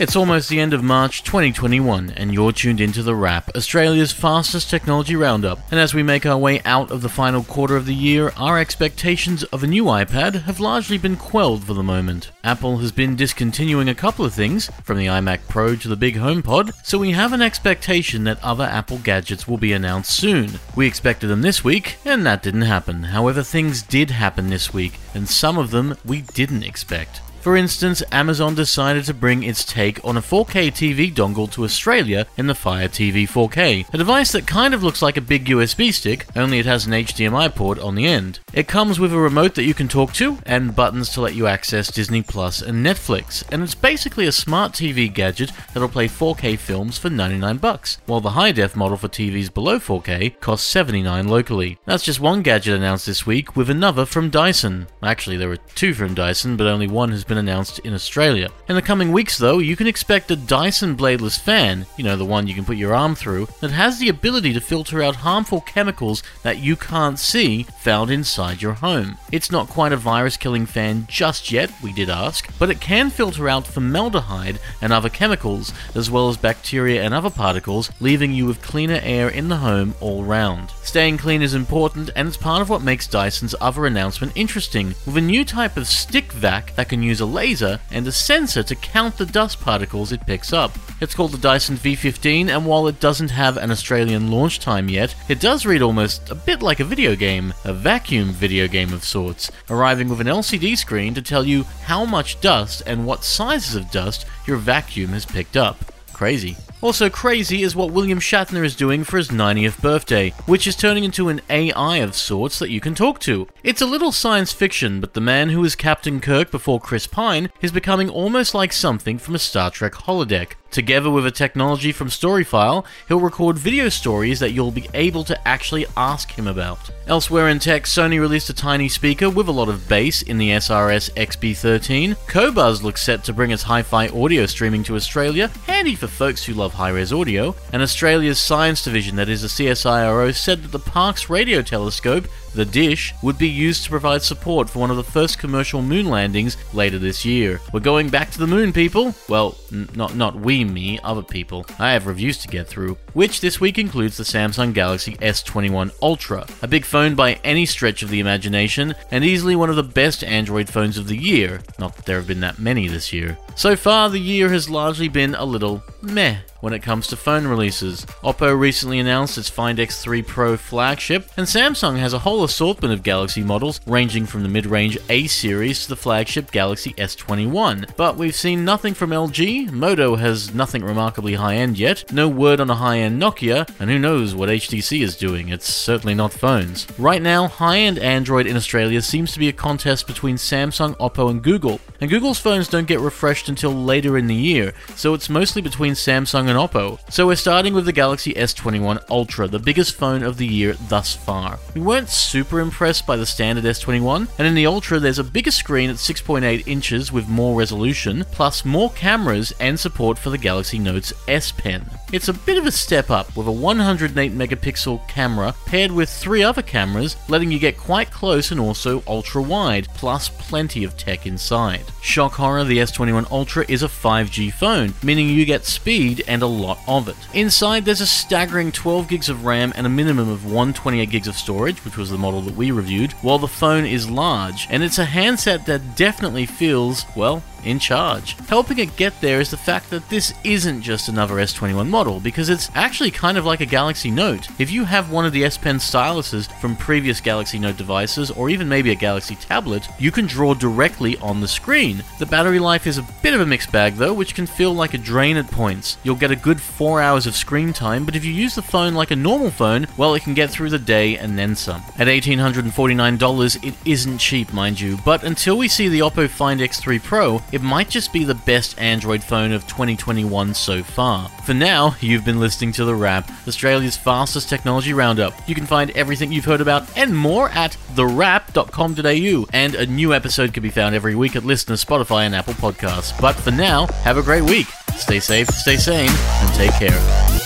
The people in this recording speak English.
It's almost the end of March 2021, and you're tuned into The Wrap, Australia's fastest technology roundup. And as we make our way out of the final quarter of the year, our expectations of a new iPad have largely been quelled for the moment. Apple has been discontinuing a couple of things, from the iMac Pro to the big HomePod, so we have an expectation that other Apple gadgets will be announced soon. We expected them this week, and that didn't happen. However, things did happen this week, and some of them we didn't expect. For instance, Amazon decided to bring its take on a 4K TV dongle to Australia in the Fire TV 4K, a device that kind of looks like a big USB stick, only it has an HDMI port on the end. It comes with a remote that you can talk to and buttons to let you access Disney Plus and Netflix, and it's basically a smart TV gadget that'll play 4K films for 99 bucks, while the high def model for TVs below 4K costs 79 locally. That's just one gadget announced this week with another from Dyson. Actually, there were two from Dyson, but only one has been announced in Australia. In the coming weeks, though, you can expect a Dyson bladeless fan, you know, the one you can put your arm through, that has the ability to filter out harmful chemicals that you can't see found inside your home. It's not quite a virus killing fan just yet, we did ask, but it can filter out formaldehyde and other chemicals, as well as bacteria and other particles, leaving you with cleaner air in the home all round. Staying clean is important, and it's part of what makes Dyson's other announcement interesting, with a new type of stick vac that can use a laser and a sensor to count the dust particles it picks up. It's called the Dyson V15, and while it doesn't have an Australian launch time yet, it does read almost a bit like a video game, a vacuum video game of sorts, arriving with an LCD screen to tell you how much dust and what sizes of dust your vacuum has picked up. Crazy. Also crazy is what William Shatner is doing for his 90th birthday, which is turning into an AI of sorts that you can talk to. It's a little science fiction, but the man who was Captain Kirk before Chris Pine is becoming almost like something from a Star Trek holodeck. Together with a technology from Storyfile, he'll record video stories that you'll be able to actually ask him about. Elsewhere in tech, Sony released a tiny speaker with a lot of bass in the SRS XB13. Qobuz looks set to bring its hi-fi audio streaming to Australia, handy for folks who love high-res audio. And Australia's science division, that is the CSIRO, said that the Parkes radio telescope the dish would be used to provide support for one of the first commercial moon landings later this year. We're going back to the moon, people. Well, not not we, me, other people. I have reviews to get through, which this week includes the Samsung Galaxy S21 Ultra, a big phone by any stretch of the imagination, and easily one of the best Android phones of the year. Not that there have been that many this year. So far, the year has largely been a little meh when it comes to phone releases. Oppo recently announced its Find X3 Pro flagship, and Samsung has a whole assortment of Galaxy models ranging from the mid-range A series to the flagship Galaxy S21. But we've seen nothing from LG, Moto has nothing remarkably high-end yet, no word on a high-end Nokia, and who knows what HTC is doing, it's certainly not phones. Right now, high-end Android in Australia seems to be a contest between Samsung, Oppo and Google, and Google's phones don't get refreshed until later in the year, so it's mostly between Samsung and Oppo. So we're starting with the Galaxy S21 Ultra, the biggest phone of the year thus far. We weren't super impressed by the standard S21, and in the Ultra there's a bigger screen at 6.8 inches with more resolution, plus more cameras and support for the Galaxy Note's S Pen. It's a bit of a step up with a 108 megapixel camera paired with three other cameras, letting you get quite close and also ultra wide, plus plenty of tech inside. Shock horror, the S21 Ultra is a 5G phone, meaning you get speed and a lot of it. Inside, there's a staggering 12 gigs of RAM and a minimum of 128 gigs of storage, which was the model that we reviewed, while the phone is large, and it's a handset that definitely feels, well, in charge. Helping it get there is the fact that this isn't just another S21 model, because it's actually kind of like a Galaxy Note. If you have one of the S Pen styluses from previous Galaxy Note devices, or even maybe a Galaxy tablet, you can draw directly on the screen. The battery life is a bit of a mixed bag though, which can feel like a drain at points. You'll get a good 4 hours of screen time, but if you use the phone like a normal phone, well, it can get through the day and then some. At $1,849, it isn't cheap, mind you, but until we see the Oppo Find X3 Pro, it might just be the best Android phone of 2021 so far. For now, you've been listening to The Wrap, Australia's fastest technology roundup. You can find everything you've heard about and more at thewrap.com.au, and a new episode can be found every week at LiSTNR, Spotify, and Apple Podcasts. But for now, have a great week. Stay safe, stay sane, and take care.